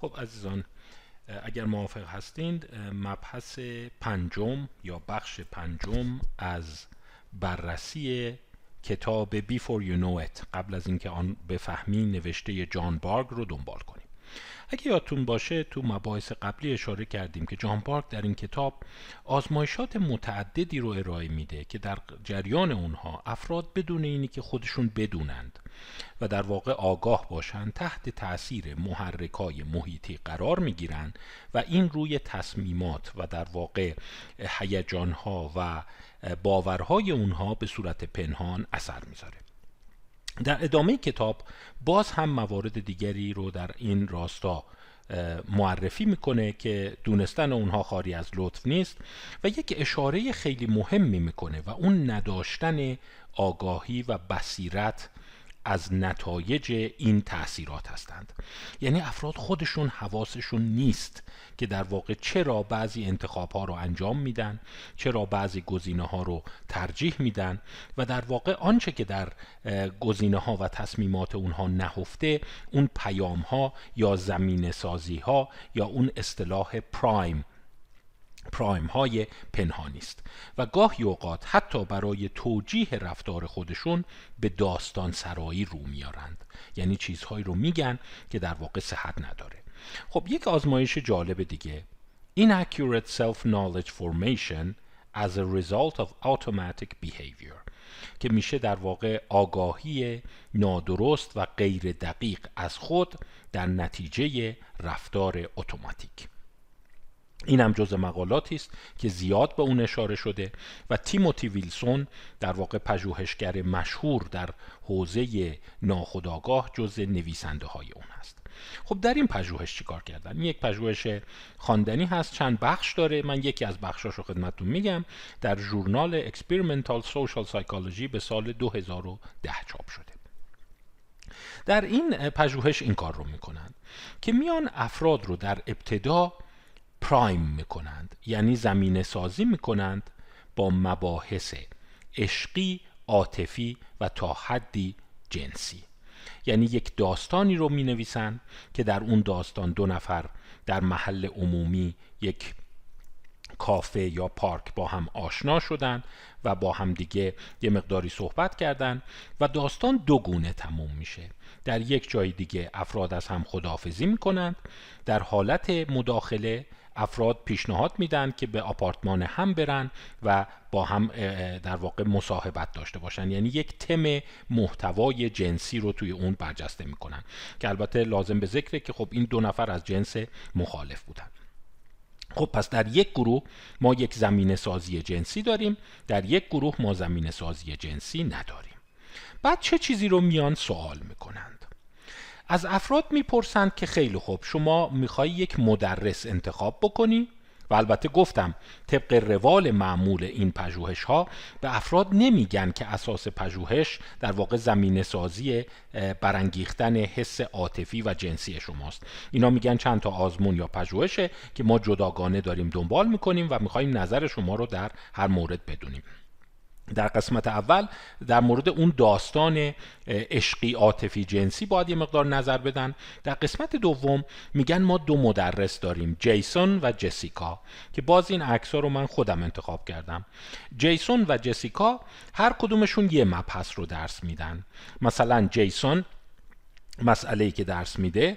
خب عزیزان اگر موافق هستید مبحث پنجم یا بخش پنجم از بررسی کتاب Before You Know It. قبل از اینکه آن بفهمی نوشته جان بارگ رو دنبال کنیم. اگه یادتون باشه تو مباحث قبلی اشاره کردیم که جان بارک در این کتاب آزمایشات متعددی رو ارائه میده که در جریان اونها افراد بدون اینی که خودشون بدونند و در واقع آگاه باشند تحت تاثیر محرکای محیطی قرار می‌گیرند و این روی تصمیمات و در واقع هیجانها و باورهای اونها به صورت پنهان اثر می‌ذاره. در ادامه کتاب باز هم موارد دیگری رو در این راستا معرفی می‌کنه که دونستن اونها خاری از لطف نیست و یک اشاره خیلی مهمی می‌کنه و اون نداشتن آگاهی و بصیرت از نتایج این تاثیرات هستند. یعنی افراد خودشون حواسشون نیست که در واقع چرا بعضی انتخاب ها رو انجام میدن چرا بعضی گزینه ها رو ترجیح میدن و در واقع آنچه که در گزینه ها و تصمیمات اونها نهفته اون پیام ها یا زمین سازی ها یا اون اصطلاح پرایم پرایم های پنهانی است. و گاهی اوقات حتی برای توجیه رفتار خودشون به داستان سرایی رو میارند. یعنی چیزهایی رو میگن که در واقع صحت نداره. خب یک آزمایش جالب دیگه. Inaccurate Self-Knowledge Formation as a result of automatic behavior. که میشه در واقع آگاهی نادرست و غیر دقیق از خود در نتیجه رفتار اتوماتیک. این هم جز مقالاتی است که زیاد به اون اشاره شده و تیموتی ویلسون در واقع پژوهشگر مشهور در حوزه ناخودآگاه جز نویسنده های اون هست. خب در این پژوهش چیکار کردن؟ این یک پژوهش خواندنی هست چند بخش داره. من یکی از بخشاشو خدمتتون میگم. در ژورنال Experimental Social Psychology به سال 2010 چاپ شده. در این پژوهش این کار رو می‌کنند که میان افراد رو در ابتدا پرایم می‌کنند یعنی زمینه سازی می‌کنند با مباحث عشقی عاطفی و تا حدی جنسی. یعنی یک داستانی رو می نویسن که در اون داستان دو نفر در محل عمومی یک کافه یا پارک با هم آشنا شدن و با هم دیگه یه مقداری صحبت کردن و داستان دو گونه تموم میشه. در یک جای دیگه افراد از هم خداحافظی می‌کنند. در حالت مداخله افراد پیشنهاد میدن که به آپارتمان هم برن و با هم در واقع مصاحبت داشته باشن. یعنی یک تم محتوای جنسی رو توی اون برجسته می‌کنن که البته لازم به ذکره که خب این دو نفر از جنس مخالف بودن. خب پس در یک گروه ما یک زمین سازی جنسی داریم در یک گروه ما زمین سازی جنسی نداریم. بعد چه چیزی رو میان سوال می‌کنن؟ از افراد می‌پرسند که خیلی خوب شما می‌خوای یک مدرس انتخاب بکنی؟ و البته گفتم طبق روال معمول این پژوهش ها به افراد نمیگن که اساس پژوهش در واقع زمینه سازی برانگیختن حس عاطفی و جنسی شماست. اینا میگن چند تا آزمون یا پژوهشه که ما جداگانه داریم دنبال می‌کنیم و می‌خوایم نظر شما رو در هر مورد بدونیم. در قسمت اول در مورد اون داستان عشقی عاطفی جنسی باید یه مقدار نظر بدن. در قسمت دوم میگن ما دو مدرس داریم جیسون و جسیکا که باز این عکس رو من خودم انتخاب کردم. جیسون و جسیکا هر کدومشون یه مبحث رو درس میدن. مثلا جیسون مسئله که درس میده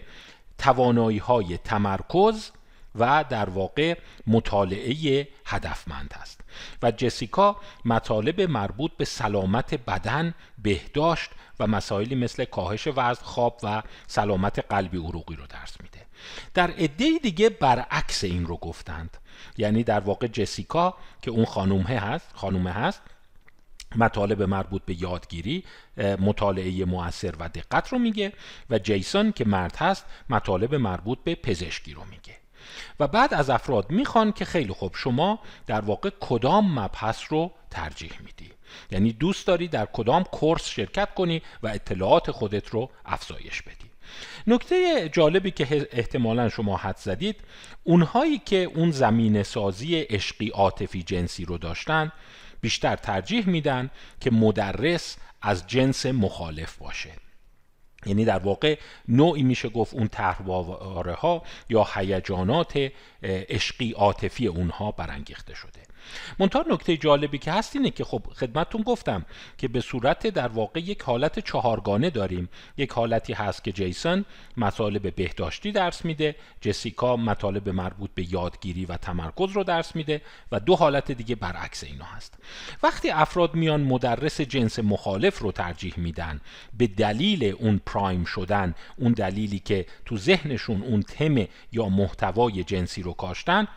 توانایی های تمرکز و در واقع مطالعه هدفمند است. و جسیکا مطالب مربوط به سلامت بدن بهداشت و مسائلی مثل کاهش وزن خواب و سلامت قلبی عروقی رو درس میده. در عده دیگه برعکس این رو گفتند. یعنی در واقع جسیکا که اون خانومه هست خانومه هست مطالب مربوط به یادگیری مطالعه موثر و دقت رو میگه و جیسون که مرد هست مطالب مربوط به پزشکی رو میگه. و بعد از افراد می‌خوان که خیلی خوب شما در واقع کدام مبحث رو ترجیح میدی. یعنی دوست داری در کدام کورس شرکت کنی و اطلاعات خودت رو افزایش بدی. نکته جالبی که احتمالا شما حد زدید اونهایی که اون زمین سازی عشقی عاطفی جنسی رو داشتن بیشتر ترجیح میدن که مدرس از جنس مخالف باشه. یعنی در واقع نوعی میشه گفت اون طرحواره ها یا هیجانات عشقی عاطفی اونها برانگیخته شده. منتها نکته جالبی که هست اینه که خب خدمتتون گفتم که به صورت در واقع یک حالت چهارگانه داریم. یک حالتی هست که جیسون مطالب بهداشتی درس میده جسیکا مطالب مربوط به یادگیری و تمرکز رو درس میده و دو حالت دیگه برعکس اینا هست. وقتی افراد میان مدرس جنس مخالف رو ترجیح میدن به دلیل اون پرایم شدن اون دلیلی که تو ذهنشون اون تم یا محتوای جنسی رو کاشتن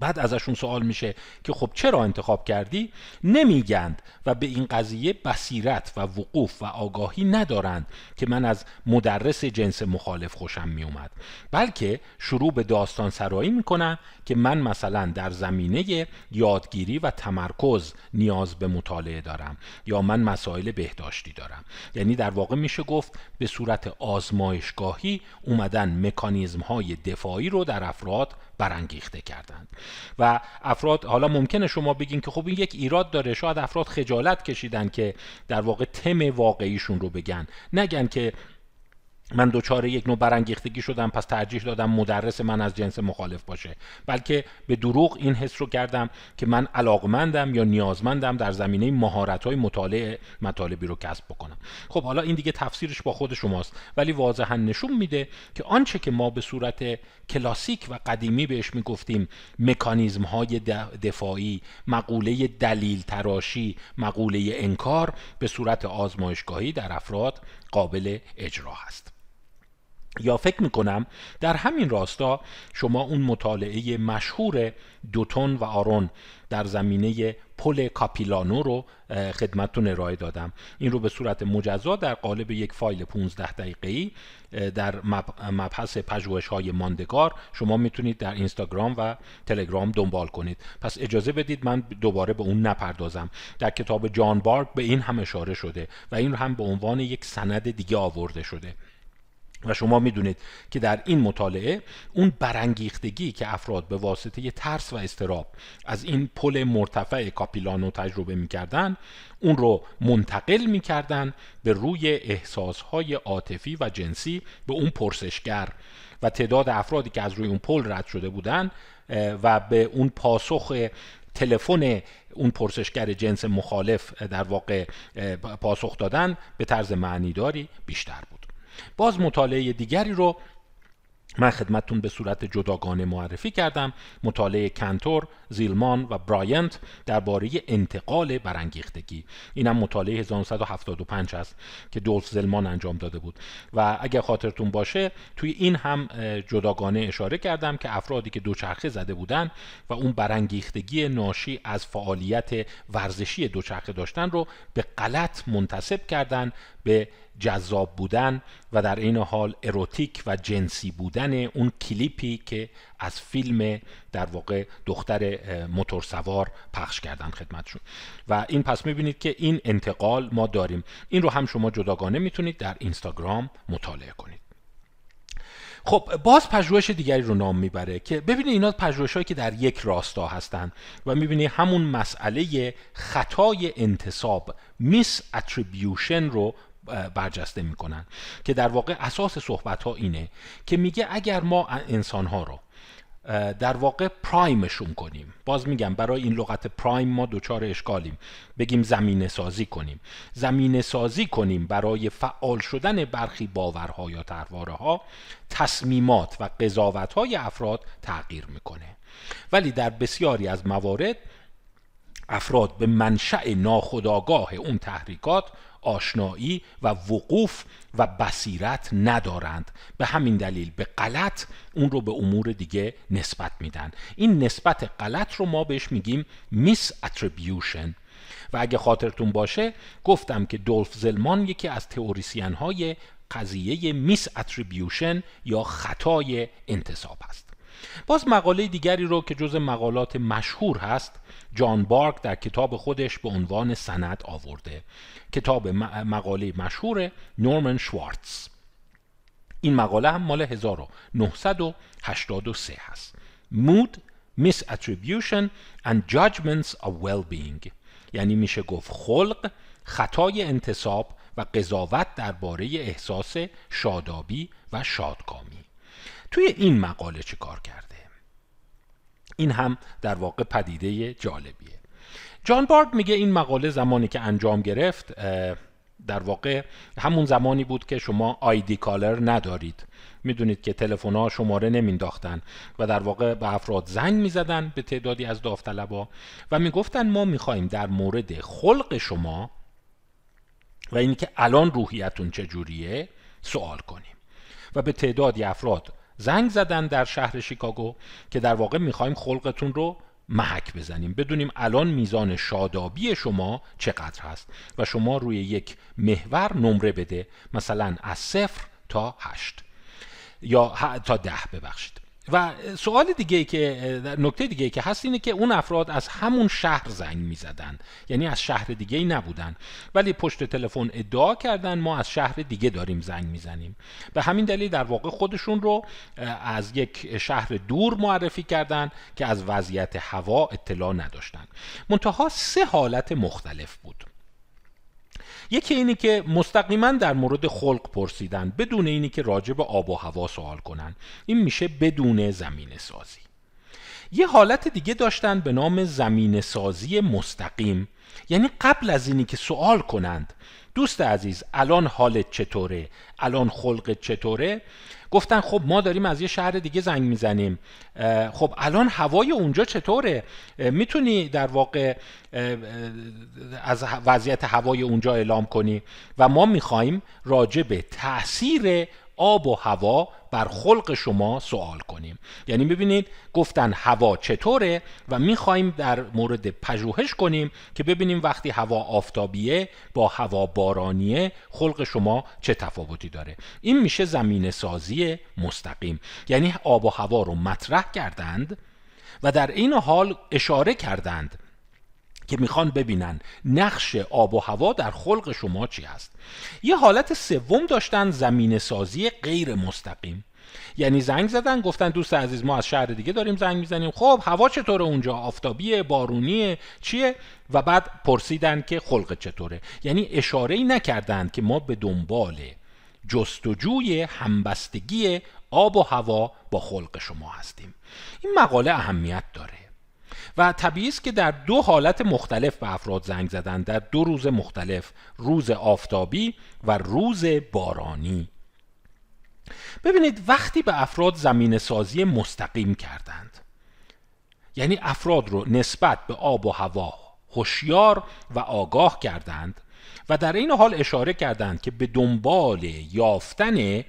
بعد ازشون سوال میشه که خب چرا انتخاب کردی؟ نمیگند و به این قضیه بصیرت و وقوف و آگاهی ندارند که من از مدرس جنس مخالف خوشم میومد. بلکه شروع به داستان سرایی می‌کنن که من مثلا در زمینه یادگیری و تمرکز نیاز به مطالعه دارم یا من مسائل بهداشتی دارم. یعنی در واقع میشه گفت به صورت آزمایشگاهی اومدن مکانیزم های دفاعی رو در افراد برانگیخته کردند. و افراد حالا ممکنه شما بگین که خب این یک ایراد داره شاید افراد خجالت کشیدن که در واقع تم واقعیشون رو بگن. نگن که من دوچاره یک نوع برانگیختگی شدم پس ترجیح دادم مدرس من از جنس مخالف باشه. بلکه به دروغ این حس رو کردم که من علاقمندم یا نیازمندم در زمینه مهارت های مطالعه مطالبی رو کسب بکنم. خب حالا این دیگه تفسیرش با خود شماست ولی واضحا نشون میده که آنچه که ما به صورت کلاسیک و قدیمی بهش می‌گفتیم مکانیزم های دفاعی مقوله دلیل تراشی مقوله انکار به صورت آزمایشگاهی در افراد قابل اجرا هست. یا فکر می‌کنم در همین راستا شما اون مطالعه مشهور دوتون و آرون در زمینه پل کاپیلانو رو خدمتتون ارائه دادم. این رو به صورت مجزا در قالب یک فایل 15 دقیقه‌ای در مبحث پژوهش های ماندگار شما می‌تونید در اینستاگرام و تلگرام دنبال کنید. پس اجازه بدید من دوباره به اون نپردازم. در کتاب جان بارک به این هم اشاره شده و این هم به عنوان یک سند دیگه آورده شده. و شما می‌دونید که در این مطالعه اون برانگیختگی که افراد به واسطه ترس و استراب از این پل مرتفع کاپیلانو تجربه می‌کردن اون رو منتقل می‌کردن به روی احساسهای عاطفی و جنسی به اون پرسشگر و تعداد افرادی که از روی اون پل رد شده بودن و به اون پاسخ تلفن اون پرسشگر جنس مخالف در واقع پاسخ دادن به طرز معنیداری بیشتر بود. باز مطالعه دیگری رو من خدمتتون به صورت جداگانه معرفی کردم. مطالعه کنتور، زیلمان و براینت درباره انتقال برانگیختگی. اینم مطالعه 1975 است که دولف زلمان انجام داده بود. و اگر خاطرتون باشه توی این هم جداگانه اشاره کردم که افرادی که دوچرخه زده بودن و اون برانگیختگی ناشی از فعالیت ورزشی دوچرخه داشتن رو به غلط منتصب کردن به جذاب بودن و در این حال اروتیک و جنسی بودن اون کلیپی که از فیلم در واقع دختر موتورسوار پخش کردن خدمتشون. و این پس می‌بینید که این انتقال ما داریم. این رو هم شما جداگانه می‌تونید در اینستاگرام مطالعه کنید. خب باز پژوهش دیگری رو نام می‌بره که ببینید اینا پژوهش که در یک راستا هستند و می‌بینید همون مسئله خطای انتصاب میس اتریبیوشن رو برجسته می‌کنن. که در واقع اساس صحبت ها اینه که میگه اگر ما انسان ها رو در واقع پرایمشون کنیم. باز میگم برای این لغت پرایم ما دوچار اشکالیم. بگیم زمینه سازی کنیم. زمینه سازی کنیم برای فعال شدن برخی باورها یا ترواره ها تصمیمات و قضاوت های افراد تغییر می‌کنه. ولی در بسیاری از موارد افراد به منشأ ناخودآگاه اون تحریکات آشنایی و وقوف و بصیرت ندارند. به همین دلیل به غلط اون رو به امور دیگه نسبت میدن. این نسبت غلط رو ما بهش میگیم misattribution و اگه خاطرتون باشه گفتم که دولف زیلمان یکی از تئوریسین های قضیه misattribution یا خطای انتساب است. باز مقاله دیگری رو که جز مقالات مشهور هست جان بارک در کتاب خودش به عنوان سند آورده. کتاب مقاله مشهور نورمن شوارتز. این مقاله هم مال 1983 هست. Mood, Misattribution and Judgments of Well-Being. یعنی میشه گفت خلق خطای انتصاب و قضاوت درباره احساس شادابی و شادکامی. توی این مقاله چه کار کرده؟ این هم در واقع پدیده جالبیه. جان بارد میگه این مقاله زمانی که انجام گرفت در واقع همون زمانی بود که شما آیدی کالر ندارید. می‌دونید که تلفن ها شماره نمینداختن و در واقع به افراد زنگ می‌زدن به تعدادی از داوطلبا و می‌گفتن ما می‌خواهیم در مورد خلق شما و اینکه الان روحیتون چجوریه سوال کنیم. و به تعدادی افراد زنگ زدن در شهر شیکاگو که در واقع می‌خوایم خلقتون رو محک بزنیم. بدونیم الان میزان شادابی شما چقدر هست و شما روی یک محور نمره بده مثلا از صفر تا هشت یا تا ده ببخشید. و سوال دیگه که نکته دیگه که هست اینه که اون افراد از همون شهر زنگ می‌زدن. یعنی از شهر دیگه ای نبودن. ولی پشت تلفن ادعا کردن ما از شهر دیگه داریم زنگ می‌زنیم. به همین دلیل در واقع خودشون رو از یک شهر دور معرفی کردن که از وضعیت هوا اطلاع نداشتن. منتها سه حالت مختلف بود. یکی اینی که مستقیما در مورد خلق پرسیدن بدون اینی که راجع به آب و هوا سوال کنن. این میشه بدون زمین سازی. یه حالت دیگه داشتن به نام زمین سازی مستقیم. یعنی قبل از اینی که سوال کنند دوست عزیز الان حالت چطوره؟ الان خلقت چطوره؟ گفتن خب ما داریم از یه شهر دیگه زنگ می‌زنیم. خب الان هوای اونجا چطوره؟ می‌تونی در واقع از وضعیت هوای اونجا اعلام کنی؟ و ما می‌خوایم راجع به تاثیر آب و هوا بر خلق شما سوال کنیم. یعنی ببینید گفتن هوا چطوره و می‌خواهیم در مورد پژوهش کنیم که ببینیم وقتی هوا آفتابیه با هوا بارانیه خلق شما چه تفاوتی داره. این میشه زمین سازی مستقیم. یعنی آب و هوا رو مطرح کردند و در این حال اشاره کردند که می‌خوان ببینن نقش آب و هوا در خلق شما چی هست. یه حالت سوم داشتن زمین سازی غیر مستقیم. یعنی زنگ زدن گفتن دوست عزیز ما از شهر دیگه داریم زنگ می‌زنیم. خب هوا چطوره اونجا؟ آفتابیه بارونیه چیه؟ و بعد پرسیدن که خلق چطوره. یعنی اشاره ای نکردند که ما به دنبال جستجوی همبستگی آب و هوا با خلق شما هستیم. این مقاله اهمیت داره. و طبیعی است که در دو حالت مختلف به افراد زنگ زدن در دو روز مختلف روز آفتابی و روز بارانی. ببینید وقتی به افراد زمین سازی مستقیم کردند یعنی افراد رو نسبت به آب و هوا هوشیار و آگاه کردند و در این حال اشاره کردند که به دنبال یافتن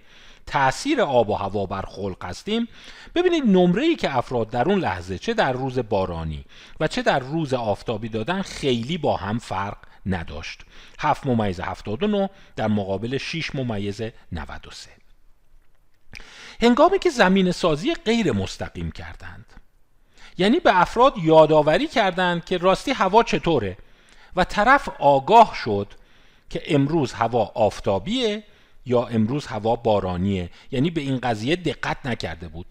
تاثیر آب و هوا بر خلق هستیم. ببینید نمره ای که افراد در اون لحظه چه در روز بارانی و چه در روز آفتابی دادن خیلی با هم فرق نداشت. 7 ممیز 79 در مقابل 6 ممیز 93 هنگامی که زمین سازی غیر مستقیم کردند یعنی به افراد یادآوری کردند که راستی هوا چطوره و طرف آگاه شد که امروز هوا آفتابیه یا امروز هوا بارانیه. یعنی به این قضیه دقت نکرده بود.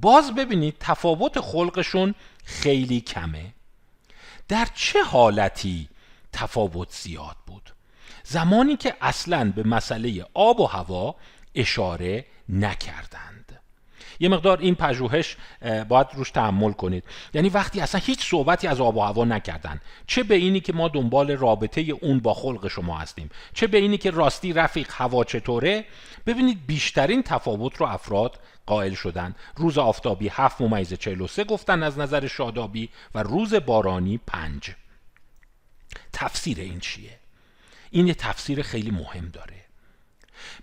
باز ببینید تفاوت خلقشون خیلی کمه. در چه حالتی تفاوت زیاد بود؟ زمانی که اصلا به مسئله آب و هوا اشاره نکردند یه مقدار این پژوهش باید روش تحمل کنید. یعنی وقتی اصلا هیچ صحبتی از آب و هوا نکردن چه به اینی که ما دنبال رابطه اون با خلق شما هستیم چه به اینی که راستی رفیق هوا چطوره ببینید بیشترین تفاوت رو افراد قائل شدن. روز آفتابی 7 ممیز 43 گفتن از نظر شادابی و روز بارانی 5 تفسیر این چیه؟ این یه تفسیر خیلی مهم داره.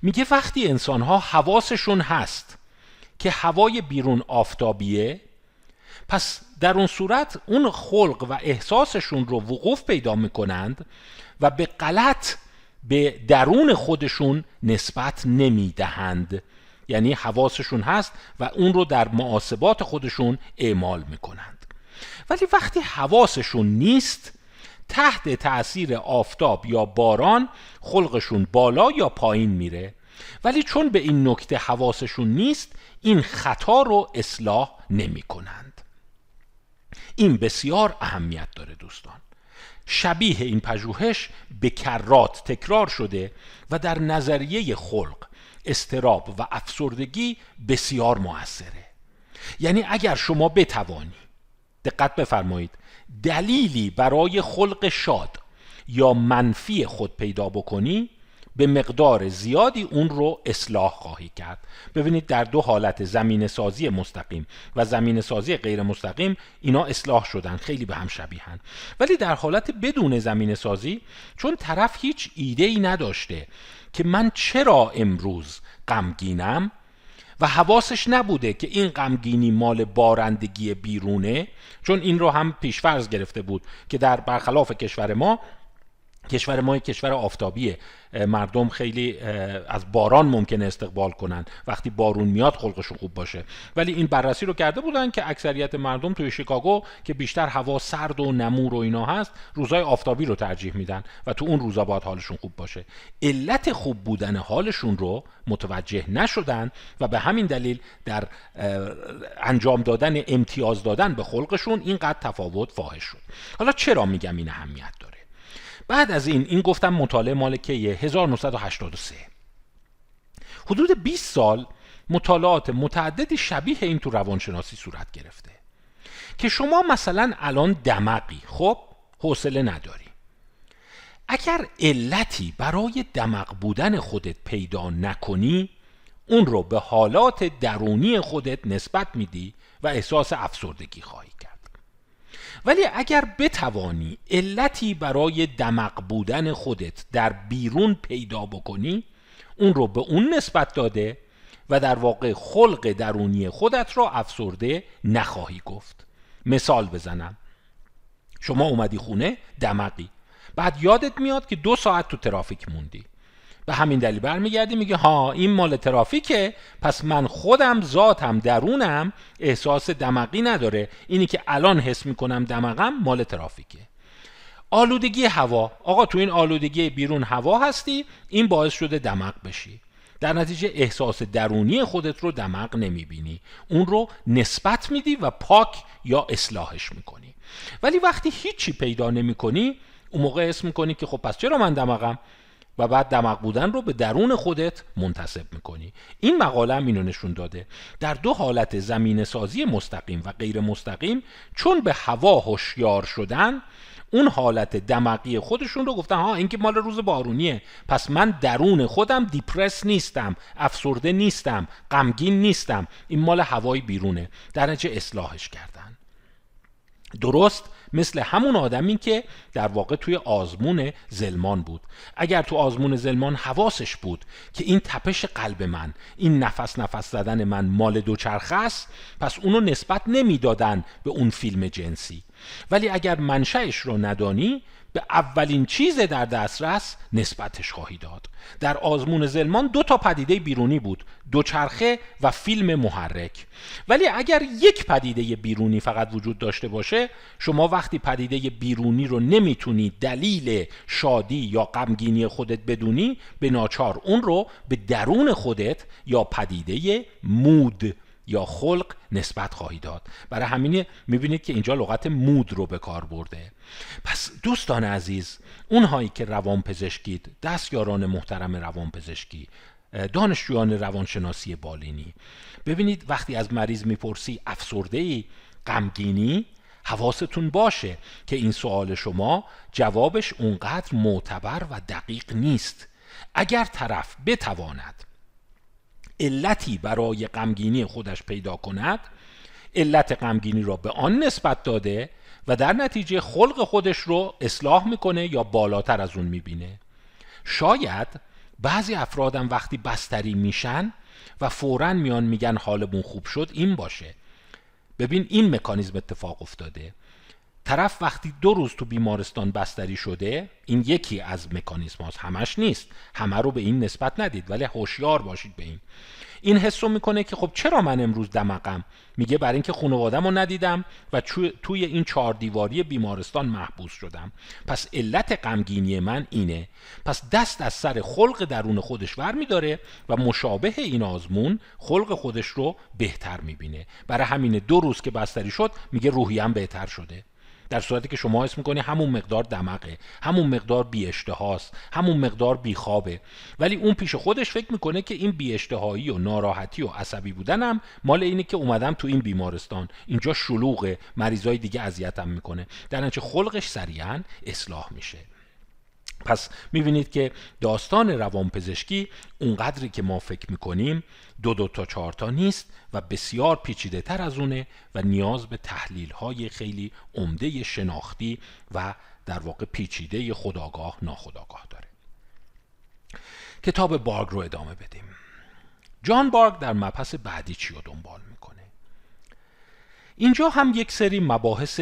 میگه وقتی انسان ها حواسشون هست که هوای بیرون آفتابیه پس در اون صورت اون خلق و احساسشون رو وقوف پیدا می‌کنند و به غلط به درون خودشون نسبت نمی‌دهند. یعنی حواسشون هست و اون رو در معاسبات خودشون اعمال می‌کنند. ولی وقتی حواسشون نیست تحت تأثیر آفتاب یا باران خلقشون بالا یا پایین میره. ولی چون به این نکته حواسشون نیست این خطا رو اصلاح نمی کنند این بسیار اهمیت داره دوستان. شبیه این پژوهش به کرات تکرار شده و در نظریه خلق استراب و افسردگی بسیار موثره. یعنی اگر شما بتوانی دقت بفرمایید دلیلی برای خلق شاد یا منفی خود پیدا بکنی به مقدار زیادی اون رو اصلاح خواهی کرد. ببینید در دو حالت زمین سازی مستقیم و زمین سازی غیر مستقیم اینا اصلاح شدن خیلی به هم شبیهن ولی در حالت بدون زمین سازی چون طرف هیچ ایده ای نداشته که من چرا امروز غمگینم و حواسش نبوده که این غمگینی مال بارندگی بیرونه چون این رو هم پیشفرض گرفته بود که در برخلاف کشور ما کشور ما کشور آفتابیه. مردم خیلی از باران ممکنه استقبال کنن. وقتی بارون میاد خلقشون خوب باشه. ولی این بررسی رو کرده بودن که اکثریت مردم توی شیکاگو که بیشتر هوا سرد و نمور و اینا هست روزای آفتابی رو ترجیح میدن و تو اون روزا باید حالشون خوب باشه. علت خوب بودن حالشون رو متوجه نشدن و به همین دلیل در انجام دادن امتیاز دادن به خلقشون اینقدر تفاوت فاحش شد. حالا چرا میگم این اهمیت داره؟ بعد از این این گفتم مطالعه مال کیه؟ 1983 حدود 20 سال مطالعات متعددی شبیه این تو روانشناسی صورت گرفته که شما مثلا الان دمقی. خب حوصله نداری. اگر علتی برای دمق بودن خودت پیدا نکنی اون رو به حالات درونی خودت نسبت میدی و احساس افسردگی خواهی. ولی اگر بتوانی علتی برای دمق بودن خودت در بیرون پیدا بکنی اون رو به اون نسبت داده و در واقع خلق درونی خودت را افسرده نخواهی گفت. مثال بزنم. شما اومدی خونه دمقی. بعد یادت میاد که دو ساعت تو ترافیک موندی. به همین دلیل برمیگردی میگه ها این مال ترافیکه پس من خودم ذاتم درونم احساس دمقی نداره. اینی که الان حس می‌کنم دمقم مال ترافیکه. آلودگی هوا. آقا تو این آلودگی بیرون هوا هستی این باعث شده دمق بشی. در نتیجه احساس درونی خودت رو دمق نمی‌بینی. اون رو نسبت میدی و پاک یا اصلاحش می‌کنی. ولی وقتی هیچی پیدا نمی‌کنی اون موقع اسم می‌کنی که خب پس چرا من دمقم و بعد دمق بودن رو به درون خودت منتصب می‌کنی. این مقاله هم اینو نشون داده. در دو حالت زمین سازی مستقیم و غیر مستقیم چون به هوا هوشیار شدن اون حالت دمقی خودشون رو گفتن ها این که مال روز بارونیه. پس من درون خودم دیپرس نیستم افسرده نیستم غمگین نیستم. این مال هوای بیرونه. در اصلاحش کردن. درست مثل همون آدمی که در واقع توی آزمون زلمان بود. اگر تو آزمون زلمان حواسش بود که این تپش قلب من این نفس نفس زدن من مال دوچرخه است پس اونو نسبت نمی‌دادن به اون فیلم جنسی. ولی اگر منشأش رو ندانی به اولین چیز در دسترس نسبتش خواهی داد. در آزمون زلمان دو تا پدیده بیرونی بود دوچرخه و فیلم محرک. ولی اگر یک پدیده بیرونی فقط وجود داشته باشه شما وقتی پدیده بیرونی رو نمی‌تونی دلیل شادی یا غمگینی خودت بدونی به ناچار اون رو به درون خودت یا پدیده مود یا خلق نسبت خواهی داد. برای همین می‌بینید که اینجا لغت مود رو به کار برده. پس دوستان عزیز اونهایی که روان پزشکید دستیاران محترم روان پزشکی دانشجویان روانشناسی بالینی ببینید وقتی از مریض می‌پرسی افسرده ای غمگینی حواستون باشه که این سوال شما جوابش اونقدر معتبر و دقیق نیست. اگر طرف بتواند علتی برای غمگینی خودش پیدا کند علت غمگینی را به آن نسبت داده و در نتیجه خلق خودش رو اصلاح می‌کنه یا بالاتر از اون می‌بینه. شاید بعضی افرادم وقتی بستری میشن و فورا میان میگن حالمون خوب شد این باشه. ببین این مکانیزم اتفاق افتاده. طرف وقتی دو روز تو بیمارستان بستری شده این یکی از مکانیزم هاست همش نیست. همه رو به این نسبت ندید ولی هوشیار باشید به این. این حس رو می‌کنه که خب چرا من امروز دمقم میگه برای اینکه خانوادم رو ندیدم و توی این چهار دیواری بیمارستان محبوس شدم. پس علت غمگینی من اینه پس دست از سر خلق درون خودش ور میداره و مشابه این آزمون خلق خودش رو بهتر می‌بینه. برای همین دو روز که بستری شد میگه روحیم بهتر شده. در صورتی که شما اسم می‌کنی همون مقدار دمقه همون مقدار بی اشتهاست همون مقدار بی خوابه ولی اون پیش خودش فکر می‌کنه که این بی اشتهایی و ناراحتی و عصبی بودنم مال اینه که اومدم تو این بیمارستان. اینجا شلوغه مریضای دیگه اذیتم می‌کنه. در خلقش سریعا اصلاح میشه. پس می‌بینید که داستان روانپزشکی اونقدری که ما فکر می‌کنیم دو دو تا چهار تا نیست و بسیار پیچیده تر از اونه و نیاز به تحلیل های خیلی عمده شناختی و در واقع پیچیده خداگاه ناخداگاه داره. کتاب بارگ رو ادامه بدیم. جان بارگ در مبحث بعدی چی رو دنبال می‌کنه؟ اینجا هم یک سری مباحث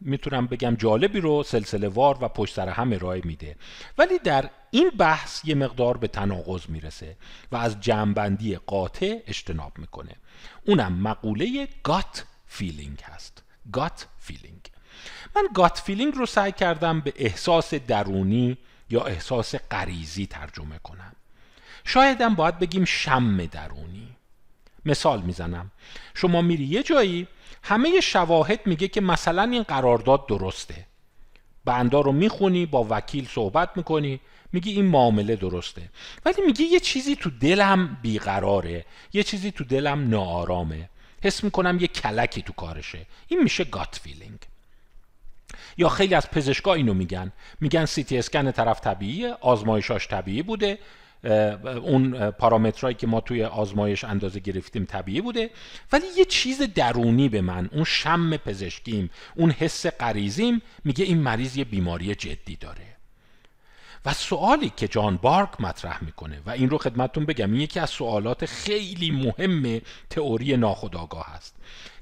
می‌تونم بگم جالبی رو سلسله وار و پشت سر هم ارائه میده. ولی در این بحث یه مقدار به تناقض می‌رسه و از جمعبندی قاطع اجتناب می‌کنه. اونم مقوله gut feeling هست. gut feeling من gut feeling رو سعی کردم به احساس درونی یا احساس غریزی ترجمه کنم. شایدم باید بگیم شم درونی. مثال می‌زنم. شما میری یه جایی همه شواهد میگه که مثلا این قرارداد درسته. بندا رو می‌خونی با وکیل صحبت می‌کنی میگی این معامله درسته. ولی میگی یه چیزی تو دلم بیقراره یه چیزی تو دلم ناآرامه. حس می‌کنم یه کلکی تو کارشه. این میشه gut feeling. یا خیلی از پزشکا اینو میگن. میگن سی تی اسکن طرف طبیعیه آزمایشاش طبیعی بوده. اون پارامترهایی که ما توی آزمایش اندازه گرفتیم طبیعی بوده. ولی یه چیز درونی به من اون شم پزشکیم اون حس غریزیم میگه این مریض یه بیماری جدی داره. و سوالی که جان بارگ مطرح می‌کنه و این رو خدمتتون بگم این یکی از سوالات خیلی مهم تئوری ناخودآگاه هست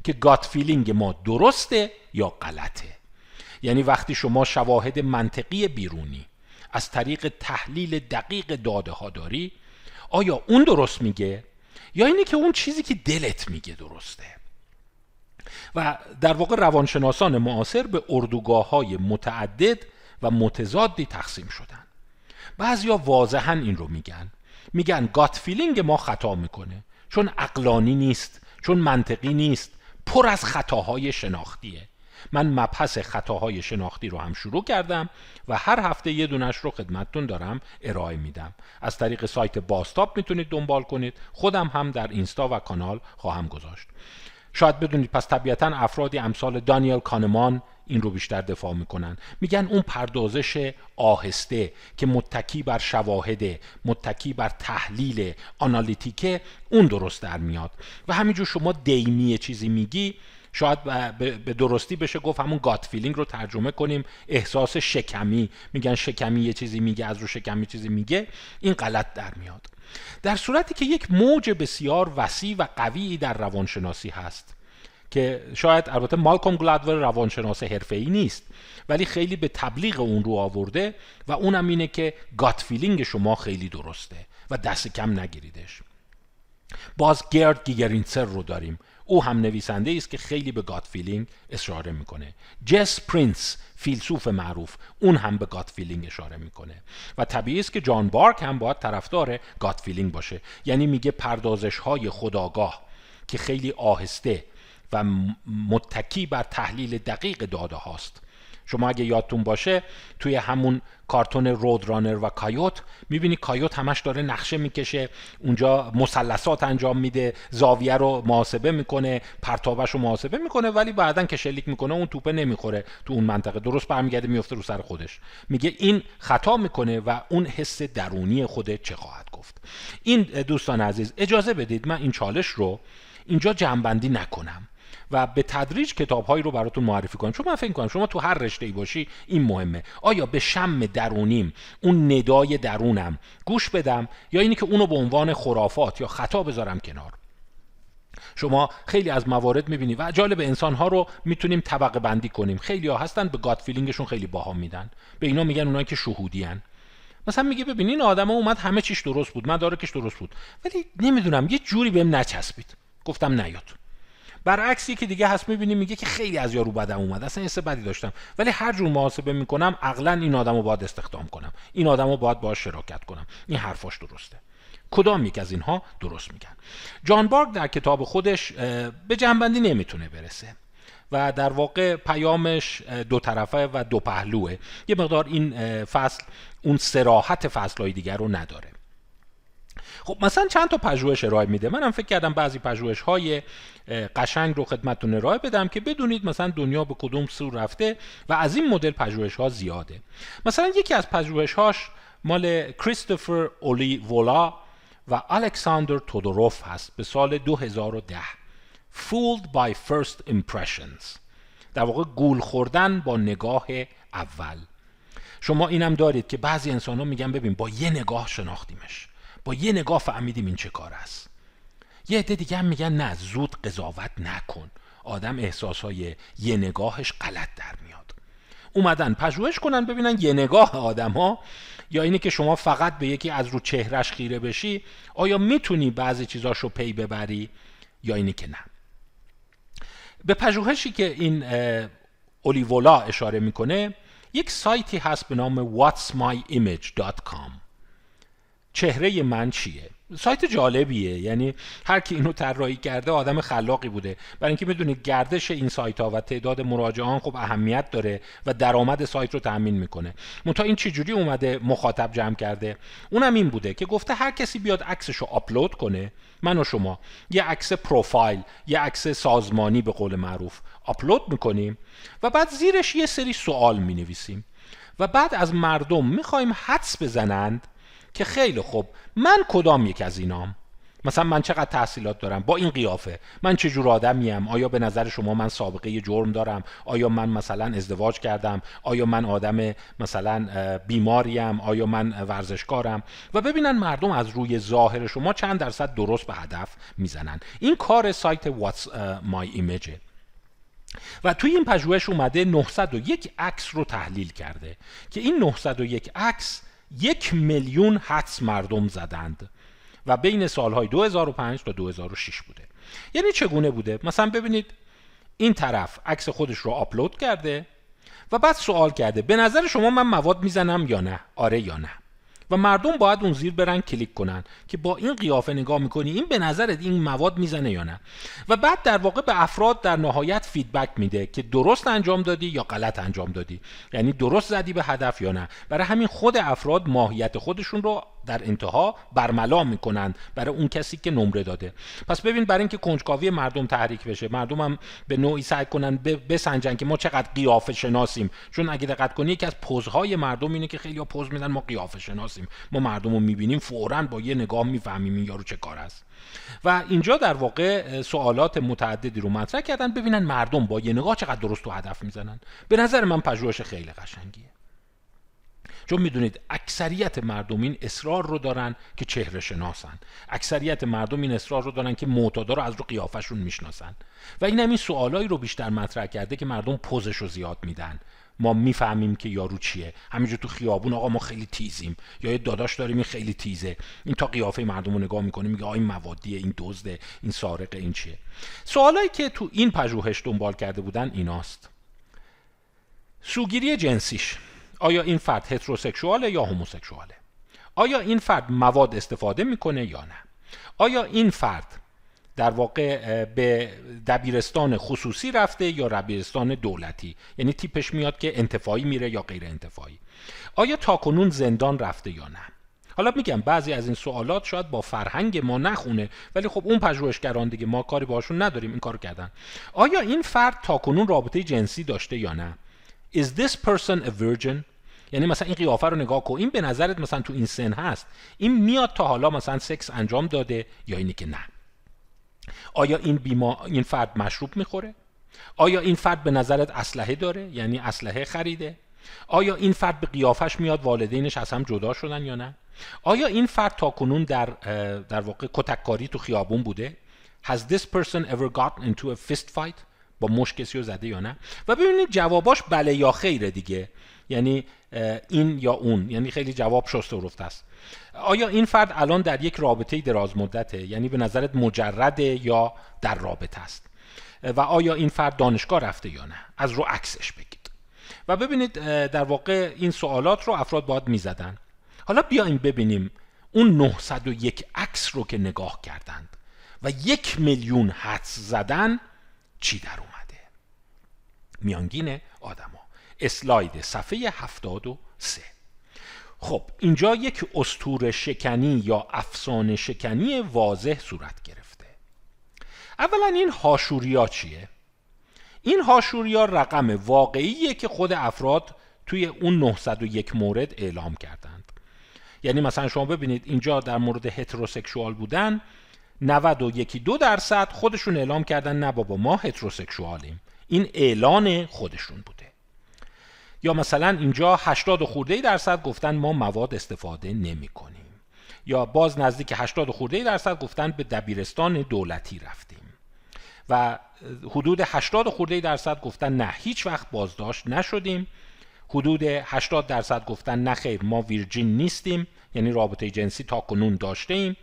که gut feeling ما درسته یا غلطه. یعنی وقتی شما شواهد منطقی بیرونی از طریق تحلیل دقیق داده ها داری؟ آیا اون درست میگه؟ یا اینه که اون چیزی که دلت میگه درسته؟ و در واقع روانشناسان معاصر به اردوگاه های متعدد و متضادی تقسیم شدن. بعضیا واضحا این رو میگن. میگن گات فیلینگ ما خطا می‌کنه. چون اقلانی نیست چون منطقی نیست پر از خطاهای شناختیه. من مبحث خطاهای شناختی رو هم شروع کردم و هر هفته یه دونش رو خدمتتون دارم ارائه میدم. از طریق سایت باستاپ می‌تونید دنبال کنید. خودم هم در اینستا و کانال خواهم گذاشت. شاید بدونید پس طبیعتا افرادی امثال دانیل کانمان این رو بیشتر دفاع می‌کنن. میگن اون پردازش آهسته که متکی بر شواهده متکی بر تحلیل آنالیتیکه اون درست در میاد. و همینجور شما دیمی چیزی میگی شاید به درستی بشه گفت همون gut feeling رو ترجمه کنیم. احساس شکمی. میگن شکمی یه چیزی میگه از رو شکمی چیزی میگه. این غلط در میاد. در صورتی که یک موج بسیار وسیع و قوی در روانشناسی هست که شاید البته مالکوم گلدول روانشناس حرفه‌ای نیست ولی خیلی به تبلیغ اون رو آورده و اونم اینه که gut feeling شما خیلی درسته و دست کم نگیریدش. باز گرد گیگرنزر رو داریم. او هم نویسنده است که خیلی به gut feeling اشاره می‌کنه. جسی پرینز فیلسوف معروف اون هم به gut feeling اشاره می‌کنه. و طبیعی است که جان بارگ هم باید طرفدار gut feeling باشه. یعنی میگه پردازش های خودآگاه که خیلی آهسته و متکی بر تحلیل دقیق داده هاست. شما اگه یادتون باشه توی همون کارتون رود رانر و کایوت می‌بینی کایوت همش داره نقشه می‌کشه اونجا مثلثات انجام میده زاویه رو محاسبه می‌کنه پرتابش رو محاسبه می‌کنه ولی بعدا که شلیک می‌کنه اون توپه نمی‌خوره تو اون منطقه. درست برمیگرده میفته رو سر خودش. میگه این خطا می‌کنه و اون حس درونی خوده چه خواهد گفت. این دوستان عزیز اجازه بدید من این چالش رو اینجا جنبندی نکنم. و به تدریج کتابهایی رو براتون معرفی کنم. چون من فکر کنم شما تو هر رشته ای باشی این مهمه. آیا به شم درونیم اون ندای درونم گوش بدم یا اینی که اونو به عنوان خرافات یا خطا بذارم کنار؟ شما خیلی از موارد می‌بینی و جالب انسان ها رو می‌تونیم طبقه بندی کنیم. خیلی ها هستن به گاد فیلینگشون خیلی باها میدن. به اینا میگن اونایی که شهودی هن. مثلا میگه ببین این آدم اومد همه چیش درست بود مدارکش درست بود. ولی نمی‌دونم یه جوری بهم نچسبید. گفتم نیاد. برعکس که دیگه هست می‌بینی میگه که خیلی از یارو بدم اومد اصلا حس بدی داشتم. ولی هر جور محاسبه می‌کنم عقلا این آدمو باید استخدام کنم. این آدمو باید باهاش شراکت کنم. این حرفاش درسته. کدام یک از اینها درست میگن؟ جان بارک در کتاب خودش به جنبندی نمی‌تونه برسه و در واقع پیامش دو طرفه و دو پهلوه. یه مقدار این فصل اون سراحت فصلهای دیگر رو نداره. خب مثلا چند تا پژوهش ارائه میده. منم فکر کردم بعضی پژوهش های قشنگ رو خدمتتون ارائه بدم که بدونید مثلا دنیا به کدوم سو رفته و از این مدل پژوهش ها زیاده. مثلا یکی از پژوهش هاش مال کریستوفر اولی وولا و الکساندر تودوروف هست به سال 2010 Fooled by First Impressions. در واقع گول خوردن با نگاه اول. شما اینم دارید که بعضی انسان ها میگن ببین با یه نگاه شناختیمش. با یه نگاه فهمیدیم این چه کار است. یه عده دیگه هم میگن نه زود قضاوت نکن. آدم احساسهای یه نگاهش غلط در میاد. اومدن پژوهش کنن ببینن یه نگاه آدم ها یا اینه که شما فقط به یکی از رو چهرش خیره بشی آیا می‌تونی بعضی چیزاشو پی ببری؟ یا اینه که نه. به پژوهشی که این اولیولا اشاره می‌کنه یک سایتی هست به نام whatsmyimage.com چهره من چیه؟ سایت جالبیه. یعنی هر کی اینو طراحی کرده آدم خلاقی بوده. برای اینکه می‌دونید گردش این سایت ها و تعداد مراجعان خب اهمیت داره و درآمد سایت رو تامین می‌کنه. منتها این چجوری اومده مخاطب جمع کرده؟ اونم این بوده که گفته هر کسی بیاد عکسش رو آپلود کنه من و شما یه عکس پروفایل یه عکس سازمانی به قول معروف آپلود می‌کنیم و بعد زیرش یه سری سوال می‌نویسیم. و بعد از مردم می‌خوایم حدس بزنند که خیلی خوب. من کدام یک از اینام؟ مثلا من چقدر تحصیلات دارم؟ با این قیافه. من چه جور آدمیم؟ آیا به نظر شما من سابقه جرم دارم؟ آیا من مثلا ازدواج کردم؟ آیا من آدم مثلا بیماریم؟ آیا من ورزشکارم؟ و ببینن مردم از روی ظاهر شما چند درصد درست به هدف می‌زنن. این کار سایت واتس مای ایمیجه. و توی این پژوهش اومده 901 عکس رو تحلیل کرده که این 901 عکس یک میلیون حدس مردم زدند و بین سالهای 2005 تا 2006 بوده. یعنی چگونه بوده؟ مثلا ببینید این طرف عکس خودش رو آپلود کرده و بعد سوال کرده به نظر شما من مواد می‌زنم یا نه؟ آره یا نه؟ و مردم باید اون زیر برن کلیک کنن که با این قیافه نگاه می‌کنی این به نظرت این مواد می‌زنه یا نه؟ و بعد در واقع به افراد در نهایت فیدبک میده که درست انجام دادی یا غلط انجام دادی. یعنی درست زدی به هدف یا نه؟ برای همین خود افراد ماهیت خودشون رو در انتها برملا می‌کنن برای اون کسی که نمره داده. پس ببین برای اینکه کنجکاوی مردم تحریک بشه مردم هم به نوعی سعی کنن بسنجن که ما چقدر قیافه شناسیم. چون اگه دقت کنی یکی از پوزهای مردم اینه که خیلی پوز میدن ما قیافه شناسیم. ما مردم رو می‌بینیم فورا با یه نگاه می‌فهمیم این یارو چه کار است. و اینجا در واقع سوالات متعددی رو مطرح کردن. ببینن مردم با یه نگاه چقدر درست و هدف می‌زنن. به نظر من پژوهش خیلی قشنگیه. چون می‌دونید اکثریت مردم این اصرار رو دارن که چهره شناسن. اکثریت مردم این اصرار رو دارن که معتادا رو از رو قیافشون می‌شناسن. و این هم این سوالایی رو بیشتر مطرح کرده که مردم پوزش رو زیاد میدن. ما می‌فهمیم که یارو چیه. همینجور تو خیابون آقا ما خیلی تیزیم. یا یه داداش داریم این خیلی تیزه. این تا قیافه مردم رو نگاه می‌کنه میگه این موادیه این دزده این سارقه این چیه. سوالایی که تو این پژوهش دنبال کرده بودن ایناست. سوگیری جنسیش. آیا این فرد هتروسکسواله یا هموسکسواله آیا این فرد مواد استفاده می‌کنه یا نه؟ آیا این فرد در واقع به دبیرستان خصوصی رفته یا دبیرستان دولتی؟ یعنی تیپش میاد که انتفاعی میره یا غیر انتفاعی. آیا تاکنون زندان رفته یا نه؟ حالا میگم بعضی از این سوالات شاید با فرهنگ ما نخونه ولی خب اون پژوهشگران دیگه ما کاری باشون نداریم این کارو کردن. آیا این فرد تاکنون رابطه جنسی داشته یا نه؟ Is this person a virgin? یعنی مثلا این قیافه رو نگاه کن. این به نظرت مثلا تو این سن هست. این میاد تا حالا مثلا سکس انجام داده یا اینی که نه؟ آیا این بیما این فرد مشروب می‌خوره؟ آیا این فرد به نظرت اسلحه داره؟ یعنی اسلحه خریده؟ آیا این فرد به قیافش میاد؟ والدینش از هم جدا شدن یا نه؟ آیا این فرد تا کنون در در واقع کتککاری تو خیابون بوده؟ Has this person ever gotten into a fist fight? با مش کسی رو زده یا نه. و ببینید جواباش بله یا خیره دیگه. یعنی این یا اون. یعنی خیلی جواب شسته و رفته است. آیا این فرد الان در یک رابطه دراز مدته؟ یعنی به نظرت مجرده یا در رابطه است؟ و آیا این فرد دانشگاه رفته یا نه؟ از رو عکسش بگید. و ببینید در واقع این سوالات رو افراد باید می‌زدن. حالا بیایم ببینیم اون 901 عکس رو که نگاه کردند و یک میلیون حدس زدن چی در میانگین آدما. اسلاید صفحه 73 خب اینجا یک استور شکنی یا افسانه شکنی واضح صورت گرفته. اولا این هاشوریا چیه؟ این هاشوریا رقم واقعیه که خود افراد توی اون 901 مورد اعلام کردند. یعنی مثلا شما ببینید اینجا در مورد هتروسکشوال بودن 91 دو درصد خودشون اعلام کردن نه بابا ما هتروسکشوالیم. این اعلان خودشون بوده. یا مثلا اینجا 80 خورده درصد گفتن ما مواد استفاده نمی کنیم یا باز نزدیک 80 خورده درصد گفتن به دبیرستان دولتی رفتیم. و حدود 80 خورده درصد گفتن نه هیچ وقت بازداشت نشدیم. حدود 80 درصد گفتن نه خیر ما ویرجین نیستیم یعنی رابطه جنسی تا کنون داشته ایم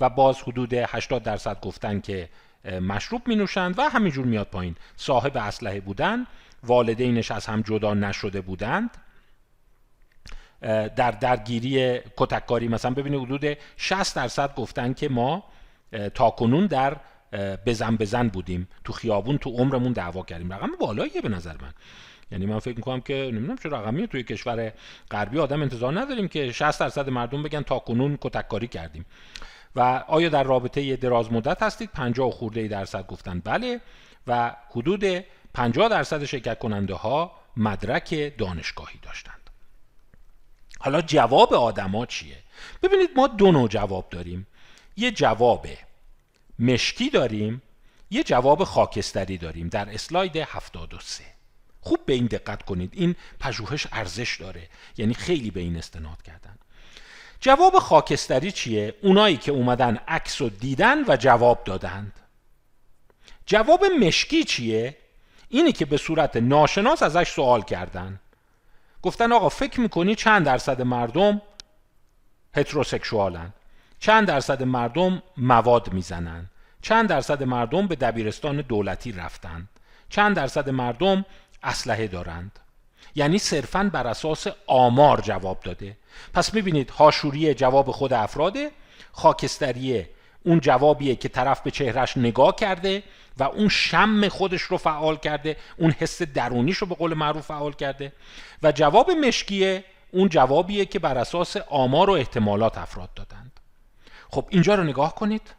و باز حدود 80 درصد گفتن که مشروب می نوشند و همینجور میاد پایین. صاحب اسلحه بودن والدینش از هم جدا نشده بودند. در درگیری کتککاری مثلا ببینید حدود 60 درصد گفتن که ما تا کنون در بزن بزن بودیم. تو خیابون تو عمرمون دعوا کردیم. رقم بالاییه به نظر من. یعنی من فکر می‌کنم که نمی‌دونم چه رقمیه. توی کشور غربی آدم انتظار نداریم که 60 درصد مردم بگن تا کنون کتککاری کردیم. و آیا در رابطه دراز مدت هستید؟ 50 خورده درصد گفتن بله و حدود 50 درصد شرکت کننده ها مدرک دانشگاهی داشتند. حالا جواب آدما چیه؟ ببینید ما دو نوع جواب داریم. یه جواب مشکی داریم یه جواب خاکستری داریم در اسلاید 73 خوب به این دقت کنید. این پژوهش ارزش داره. یعنی خیلی به این استناد کردن. جواب خاکستری چیه؟ اونایی که اومدن عکس رو دیدن و جواب دادند. جواب مشکی چیه؟ اینی که به صورت ناشناس ازش سوال کردن. گفتن آقا فکر می‌کنی چند درصد مردم هتروسکشوالن؟ چند درصد مردم مواد می‌زنن؟ چند درصد مردم به دبیرستان دولتی رفتن؟ چند درصد مردم اسلحه دارند؟ یعنی صرفا بر اساس آمار جواب داده. پس می‌بینید هاشوری جواب خود افراده خاکستریه اون جوابیه که طرف به چهرش نگاه کرده و اون شم خودش رو فعال کرده اون حس درونیش رو به قول معروف فعال کرده و جواب مشکیه اون جوابیه که بر اساس آمار و احتمالات افراد دادند. خب اینجا رو نگاه کنید.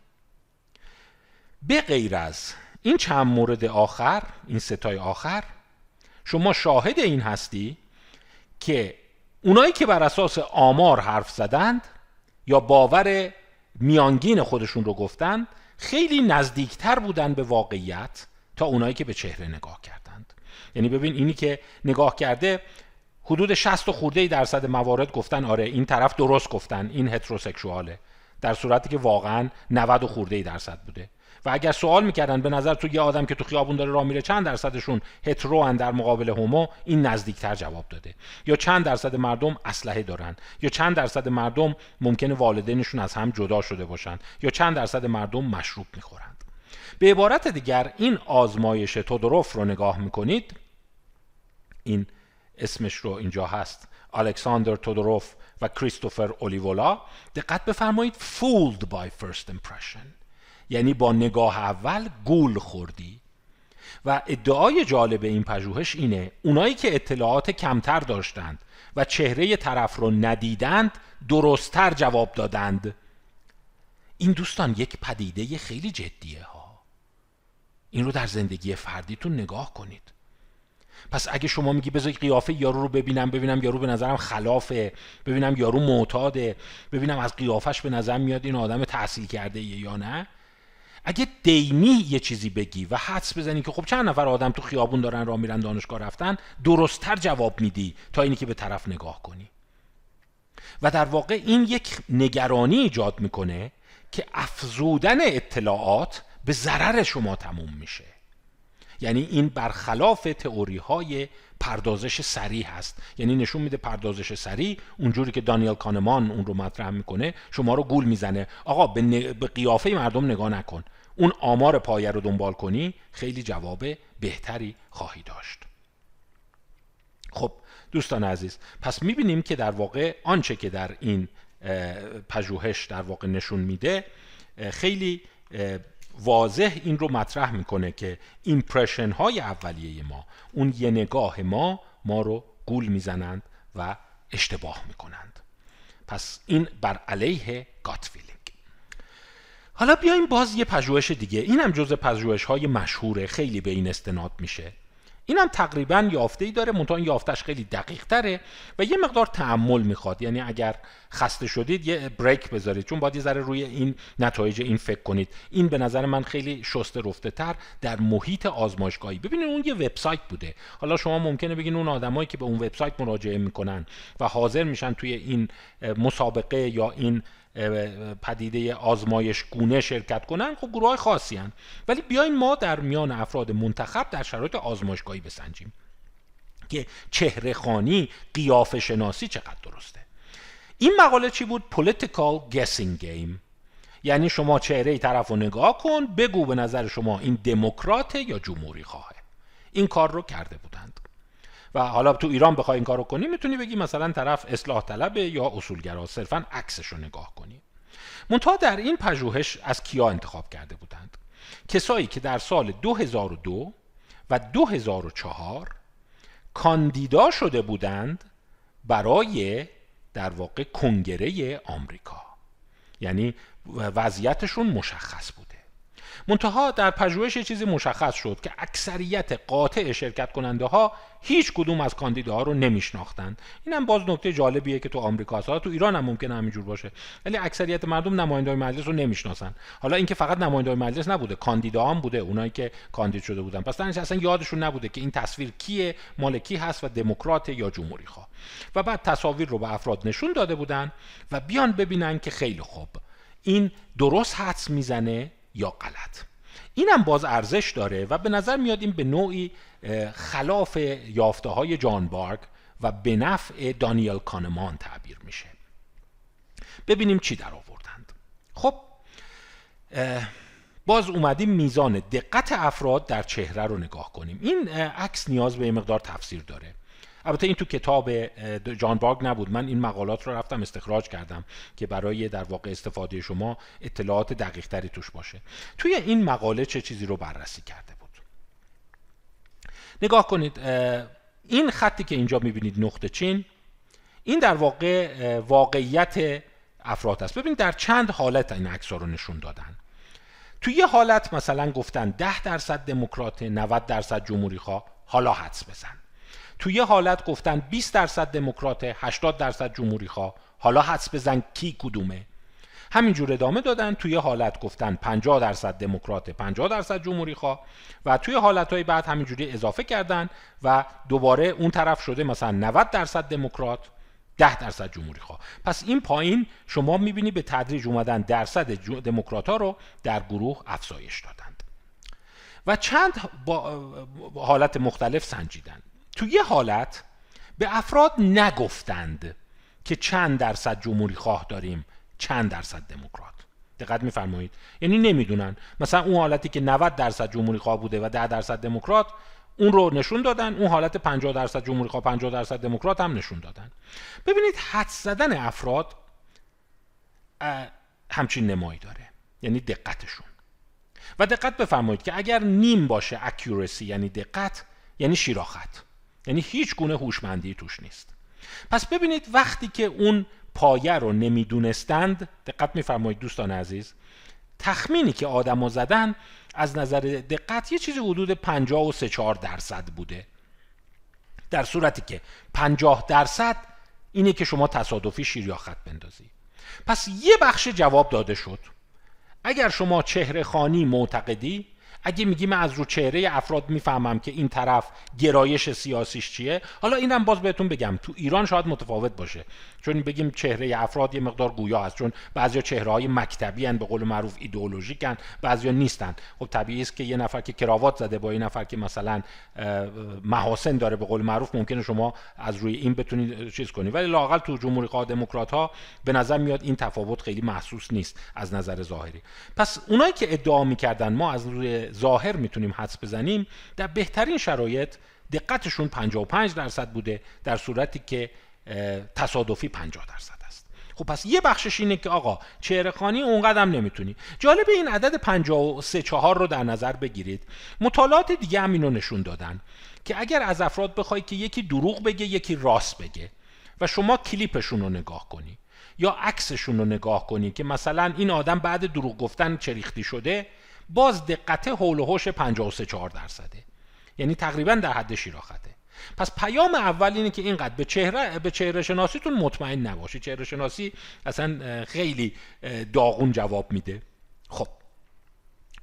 به غیر از این چند مورد آخر این ستای آخر شما شاهد این هستی که اونایی که بر اساس آمار حرف زدند یا باور میانگین خودشون رو گفتند خیلی نزدیکتر بودن به واقعیت تا اونایی که به چهره نگاه کردند. یعنی ببین اینی که نگاه کرده حدود 60 خورده درصد موارد گفتن آره این طرف درست گفتن این هتروسکشواله. در صورتی که واقعا 90 خورده درصد بوده. و اگر سوال می‌کردن به نظر تو یه آدم که تو خیابون داره راه میره چند درصدشون هترو در مقابل هومو این نزدیکتر جواب داده. یا چند درصد مردم اسلحه دارن. یا چند درصد مردم ممکنه والدینشون از هم جدا شده باشن. یا چند درصد مردم مشروب می‌خورند. به عبارت دیگر این آزمایش تودروف رو نگاه می‌کنید. این اسمش رو اینجا هست. الکساندر تودروف و کریستوفر اولیولا. دقت بفرمایید. Fooled by first impression. یعنی با نگاه اول گول خوردی. و ادعای جالب این پژوهش اینه اونایی که اطلاعات کمتر داشتند و چهره طرف رو ندیدند درستتر جواب دادند. این دوستان یک پدیده خیلی جدیه ها. این رو در زندگی فردیتون نگاه کنید. پس اگه شما میگی بذار قیافه یارو رو ببینم ببینم یارو به نظرم خلافه ببینم یارو معتاده ببینم از قیافش به نظر میاد این آدم تحصیل کرده یا نه اگه دینی یه چیزی بگی و حدس بزنی که خب چند نفر آدم تو خیابون دارن راه میرن دانشگاه رفتن درستتر جواب میدی تا اینی که به طرف نگاه کنی. و در واقع این یک نگرانی ایجاد می‌کنه که افزودن اطلاعات به ضرر شما تموم میشه. یعنی این برخلاف تئوری های پردازش سریع هست. یعنی نشون میده پردازش سریع اونجوری که دانیل کانمان اون رو مطرح می‌کنه شما رو گول می‌زنه. آقا به, به قیافه مردم نگاه نکن. اون آمار پایه رو دنبال کنی خیلی جواب بهتری خواهی داشت. خب دوستان عزیز پس می‌بینیم که در واقع آنچه که در این پژوهش در واقع نشون میده خیلی واضح این رو مطرح می‌کنه که impression های اولیه ما اون یه نگاه ما ما رو گول می‌زنند و اشتباه می‌کنند. پس این بر علیه gut feeling حالا بیایم باز یه پژوهش دیگه. این هم جز پژوهش های مشهوره. خیلی به این استناد میشه. این هم تقریبا یافته ای داره. منتها یافتش خیلی دقیق تره و یه مقدار تعمل می‌خواد. یعنی اگر خسته شدید یه بریک بذارید. چون باید یه ذره روی این نتایج این فکر کنید. این به نظر من خیلی شسته رفته تر در محیط آزمایشگاهی. ببینید اون یه وبسایت بوده. حالا شما ممکنه بگین اون آدمایی که به اون وبسایت مراجعه می‌کنن و حاضر میشن توی این مسابقه یا این پدیده آزمایش گونه شرکت کنن خب گروه های خاصی هن. ولی بیاین ما در میان افراد منتخب در شرایط آزمایشگاهی بسنجیم که چهره خانی قیافه شناسی چقدر درسته. این مقاله چی بود؟ Political guessing game. یعنی شما چهره طرف رو نگاه کن بگو به نظر شما این دموکراته یا جمهوری خواهه. این کار رو کرده بودند. و حالا تو ایران بخوای این کارو کنی می‌تونی بگی مثلا طرف اصلاح طلبه یا اصولگرا. صرفا عکسش رو نگاه کنی. منتها در این پژوهش از کیا انتخاب کرده بودند؟ کسایی که در سال 2002 و 2004 کاندیدا شده بودند برای در واقع کنگره آمریکا. یعنی وضعیتشون مشخص بوده منتها در پژوهش چیزی مشخص شد که اکثریت قاطع شرکت کننده ها هیچ کدوم از کاندیداها رو نمیشناختند اینم باز نکته جالبیه که تو آمریکا هست. تو ایران هم ممکنه همینجور باشه ولی اکثریت مردم نماینده مجلس رو نمی‌شناسن. حالا اینکه فقط نماینده مجلس نبوده کاندیدا هم بوده اونایی که کاندید شده بودن. پس اصلا یادشون نبوده که این تصویر کیه مال کی هست و دموکرات یا جمهوری خواه و بعد تصاویر رو به افراد نشون داده بودن و بیان ببینن که خیلی خوب. این درست حدس می‌زنه یا غلط. اینم باز ارزش داره و به نظر میاد این به نوعی خلاف یافته های جان بارک و به نفع دانیل کانمان تعبیر میشه. ببینیم چی در آوردند. خب باز اومدیم میزان دقت افراد در چهره رو نگاه کنیم. این عکس نیاز به مقدار تفسیر داره. البته این تو کتاب جان باگ نبود. من این مقالات رو رفتم استخراج کردم که برای در واقع استفاده شما اطلاعات دقیق تری توش باشه. توی این مقاله چه چیزی رو بررسی کرده بود؟ نگاه کنید این خطی که اینجا می‌بینید نقطه چین این در واقع واقعیت افراد است. ببینید در چند حالت این عکس رو نشون دادن. توی یه حالت مثلا گفتن 10 درصد دموکرات 90 درصد جمهوری خواه حالا حدس بزن. تو یه حالت گفتن 20 درصد دموکرات 80 درصد جمهوری خواه. حالا حدس بزن کی کدومه؟ همینجور ادامه دادن توی حالت گفتن 50 درصد دموکرات 50 درصد جمهوری خواه. و توی حالت های بعد همینجوری اضافه کردن و دوباره اون طرف شده مثلا 90 درصد دموکرات 10 درصد جمهوری خواه. پس این پایین شما می‌بینی به تدریج اومدن درصد دموکرات ها رو در گروه افزایش دادند. و چند با حالت مختلف سنجیدن. تو یه حالت به افراد نگفتند که چند درصد جمهوری خواه داریم چند درصد دموکرات. دقت میفرمایید. یعنی نمی‌دونن. مثلا اون حالتی که 90 درصد جمهوری خواه بوده و 10 درصد دموکرات اون رو نشون دادن. اون حالت 50 درصد جمهوری خواه 50 درصد دموکرات هم نشون دادن. ببینید حد زدن افراد همچین نمایی داره. یعنی دقتشون. و دقت بفرمایید که اگر نیم باشه اکورسی یعنی دقت یعنی شیراخت. یعنی هیچ گونه هوشمندی توش نیست. پس ببینید وقتی که اون پایه رو نمی‌دونستند دقت میفرمایید دوستان عزیز تخمینی که آدما زدن از نظر دقت یه چیزی حدود 50 و 3 4 درصد بوده. در صورتی که 50 درصد اینه که شما تصادفی شیر یا خط بندازی. پس یه بخش جواب داده شد. اگر شما چهره خانی معتقدی اگه میگی من از رو چهره افراد می‌فهمم که این طرف گرایش سیاسیش چیه حالا اینم باز بهتون بگم تو ایران شاید متفاوت باشه. چون بگیم چهره افراد یه مقدار گویا هست چون بعضیا چهره های مکتبی هن به قول معروف ایدئولوژیکن بعضیا نیستن خب طبیعی است که یه نفر که کراوات زده با این نفر که مثلا محاسن داره به قول معروف ممکنه شما از روی این بتونید چیز کنید ولی لاقل تو جمهوری خواه دموکرات ها به نظر میاد این تفاوت خیلی محسوس نیست از نظر ظاهری. پس اونایی که ادعا می‌کردن ما از روی ظاهر می‌تونیم حدس بزنیم در بهترین شرایط دقتشون 55 درصد بوده در صورتی که تصادفی 50 درصد است. خب پس یه بخشش اینه که آقا چهره خانی اونقدر هم نمی‌تونی. جالب این عدد 53 4 رو در نظر بگیرید. مطالعات دیگه هم اینو نشون دادن که اگر از افراد بخوای که یکی دروغ بگه یکی راست بگه و شما کلیپشون رو نگاه کنی یا عکسشون رو نگاه کنی که مثلا این آدم بعد دروغ گفتن چریختی شده باز دقت حول و حوش 53 4 درصده. یعنی تقریبا در حد شیراخته. پس پیام اول اینه که اینقدر به چهره به چهره شناسیتون مطمئن نباشید. چهره شناسی اصلا خیلی داغون جواب میده. خب.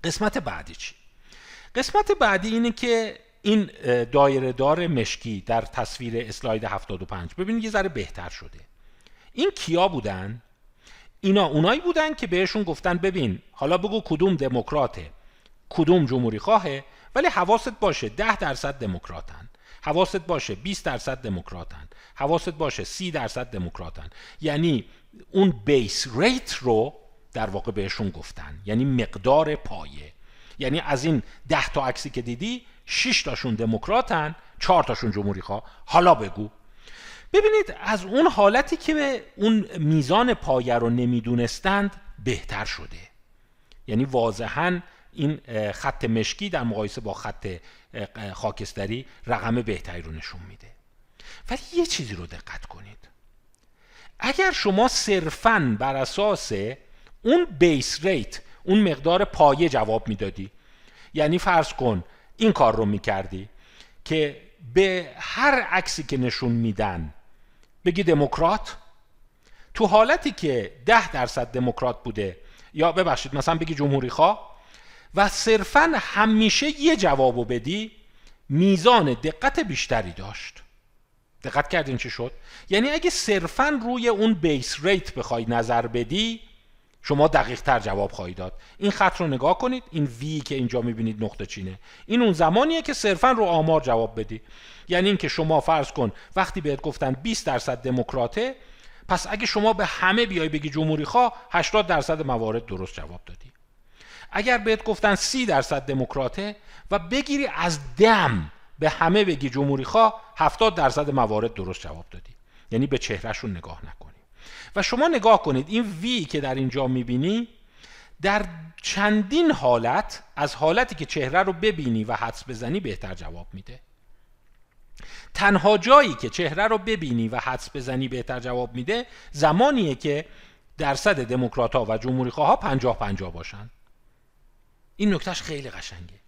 قسمت بعدی چی؟ قسمت بعدی اینه که این دایره دار مشکی در تصویر اسلاید 75 ببینید یه ذره بهتر شده. این کیا بودن؟ اینا اونایی بودن که بهشون گفتن ببین حالا بگو کدوم دموکراته؟ کدوم جمهوری خواهه؟ ولی حواست باشه ده درصد دموکراتن. حواست باشه 20 درصد دموکراتن. حواست باشه 30 درصد دموکراتن. یعنی اون بیس ریت رو در واقع بهشون گفتن. یعنی مقدار پایه. یعنی از این ده تا عکسی که دیدی 6 تاشون دموکراتن 4 تاشون جمهوری خواه. حالا بگو ببینید از اون حالتی که به اون میزان پایه رو نمی‌دونستند بهتر شده. یعنی واضحا این خط مشکی در مقایسه با خط خاکستری رقم بهتری رو نشون میده. ولی یه چیزی رو دقت کنید. اگر شما صرفا بر اساس اون بیس ریت اون مقدار پایه جواب می‌دادی یعنی فرض کن این کار رو می‌کردی که به هر عکسی که نشون میدن بگی دموکرات؟ تو حالتی که ده درصد دموکرات بوده یا ببخشید مثلا بگی جمهوری خواه و صرفا همیشه یه جوابو بدی میزان دقت بیشتری داشت. دقت کردین چی شد؟ یعنی اگه صرفا روی اون بیس ریت بخوای نظر بدی شما دقیق تر جواب خواهید داد. این خط رو نگاه کنید این وی که اینجا می‌بینید نقطه چینه. این اون زمانیه که صرفا رو آمار جواب بدی. یعنی اینکه شما فرض کن وقتی بهت گفتن 20 درصد دموکراته پس اگه شما به همه بیای بگی جمهوری خواه 80 درصد موارد درست جواب دادی. اگر بهت گفتن 30 درصد دموکراته و بگیری از دم به همه بگی جمهوری خواه 70 درصد موارد درست جواب دادی. یعنی به چهرهشون نگاه نکنی و شما نگاه کنید این وی که در اینجا می‌بینی در چندین حالت از حالتی که چهره رو ببینی و حدس بزنی بهتر جواب میده. تنها جایی که چهره رو ببینی و حدس بزنی بهتر جواب میده زمانیه که درصد دموکرات ها و جمهوری خواه پنجاه پنجاه باشن. این نکتهش خیلی قشنگه.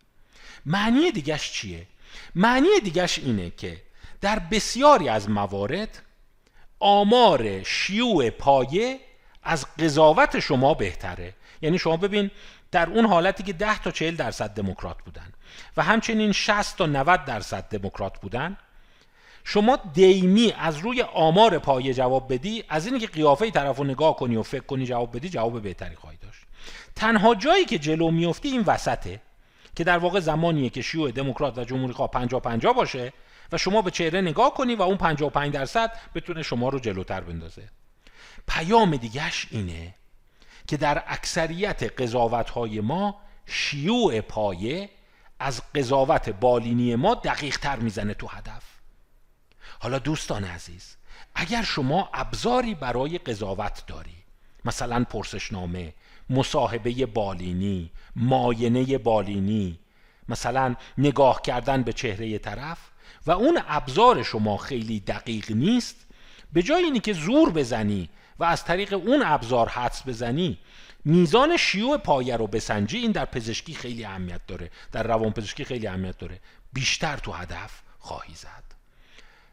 معنی دیگش چیه؟ معنی دیگش اینه که در بسیاری از موارد آمار شیوع پایه از قضاوت شما بهتره. یعنی شما ببین در اون حالتی که 10 تا 40 درصد دموکرات بودن و همچنین 60 تا 90 درصد دموکرات بودن شما دیمی از روی آمار پایه جواب بدی از اینکه که قیافه طرف رو نگاه کنی و فکر کنی جواب بدی جواب بهتری خواهی داشت. تنها جایی که جلو میفتی این وسطه که در واقع زمانیه که شیوع دموکرات و جمهوری خواه 50 50 باشه و شما به چهره نگاه کنی و اون 55 درصد بتونه شما رو جلوتر بندازه. پیام دیگهش اینه که در اکثریت قضاوت های ما شیوع پایه از قضاوت بالینی ما دقیق تر می‌زنه تو هدف. حالا دوستان عزیز اگر شما ابزاری برای قضاوت داری مثلا پرسشنامه مصاحبه بالینی ماینه بالینی مثلا نگاه کردن به چهره طرف و اون ابزار شما خیلی دقیق نیست به جای اینی که زور بزنی و از طریق اون ابزار حدس بزنی میزان شیوع پایه رو بسنجی. این در پزشکی خیلی اهمیت داره در روان پزشکی خیلی اهمیت داره. بیشتر تو هدف خواهی زد.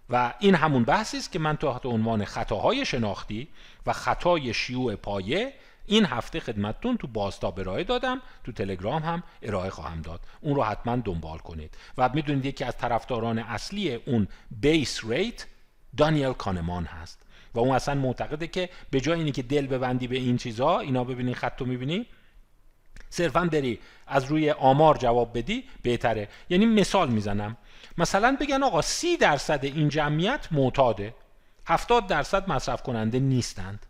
و این همون بحثی است که من تحت عنوان خطاهای شناختی و خطای شیوع پایه این هفته خدمتتون تو بازتاب ارائه دادم تو تلگرام هم ارائه خواهم داد. اون رو حتما دنبال کنید. و می‌دونید یکی از طرفداران اصلی اون بیس ریت دانیل کانمان هست. و اون اصلا معتقده که به جای اینی که دل ببندی به این چیزها اینا ببینین خط رو می‌بینی صرفا بری از روی آمار جواب بدی بهتره. یعنی مثال می‌زنم. مثلا بگن آقا سی درصد این جمعیت معتاده. هفتاد درصد مصرف کننده نیستند.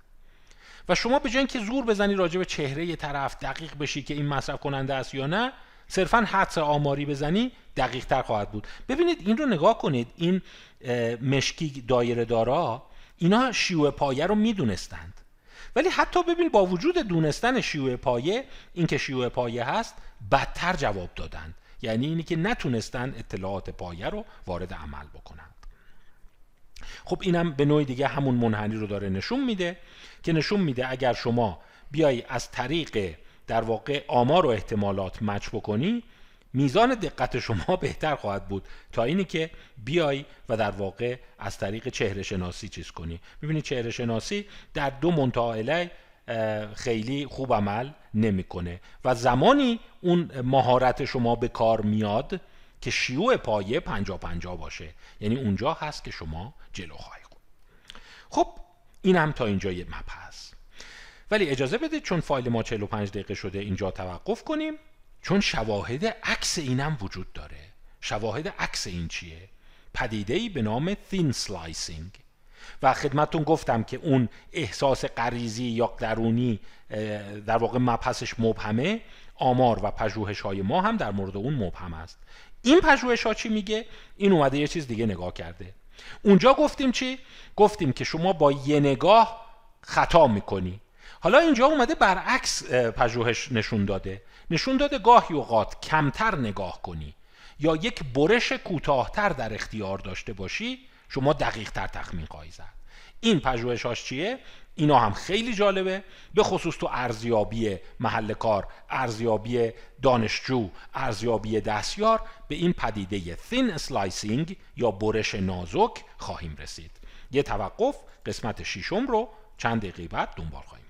و شما به جای اینکه زور بزنی راجع به چهره یه طرف دقیق بشی که این مصرف کننده است یا نه صرفا حدس آماری بزنی دقیق تر خواهد بود. ببینید این رو نگاه کنید. این مشکی دایره دارا اینا شیوع پایه رو می‌دونستند. ولی حتی ببین با وجود دونستن شیوع پایه اینکه شیوع پایه هست بدتر جواب دادن یعنی اینی که نتونستن اطلاعات پایه رو وارد عمل بکنند. خب اینم به نوع دیگه همون منحنی رو داره نشون میده. که نشون میده اگر شما بیای از طریق در واقع آمار و احتمالات مچ بکنی میزان دقت شما بهتر خواهد بود تا اینی که بیای و در واقع از طریق چهره شناسی چیز کنی. ببینید چهره شناسی در دو منطقه خیلی خوب عمل نمی‌کنه و زمانی اون مهارت شما به کار میاد که شیوع پایه پنجا پنجا باشه. یعنی اونجا هست که شما جلو خواهی خب این هم تا اینجا یه مپ هست ولی اجازه بدید چون فایل ما 45 دقیقه شده اینجا توقف کنیم. چون شواهد عکس اینم وجود داره. شواهد عکس این چیه؟ پدیده ای به نام thin slicing. و خدمتون گفتم که اون احساس غریزی یا درونی در واقع مبحثش مبهمه. آمار و پژوهش های ما هم در مورد اون مبهم است. این پژوهش ها چی میگه؟ این اومده یه چیز دیگه نگاه کرده. اونجا گفتیم چی؟ گفتیم که شما با یه نگاه خطا می‌کنی. حالا اینجا اومده برعکس پژوهش نشون داده. نشون داده گاهی اوقات کمتر نگاه کنی یا یک برش کوتاهتر در اختیار داشته باشی شما دقیق تر تخمین خواهی زد. این پژوهشاش چیه؟ اینا هم خیلی جالبه. به خصوص تو ارزیابی محل کار ارزیابی دانشجو ارزیابی دستیار به این پدیده thin slicing یا برش نازک خواهیم رسید. یه توقف قسمت شیشم رو چند دقیقه بعد دنبال خواهیم.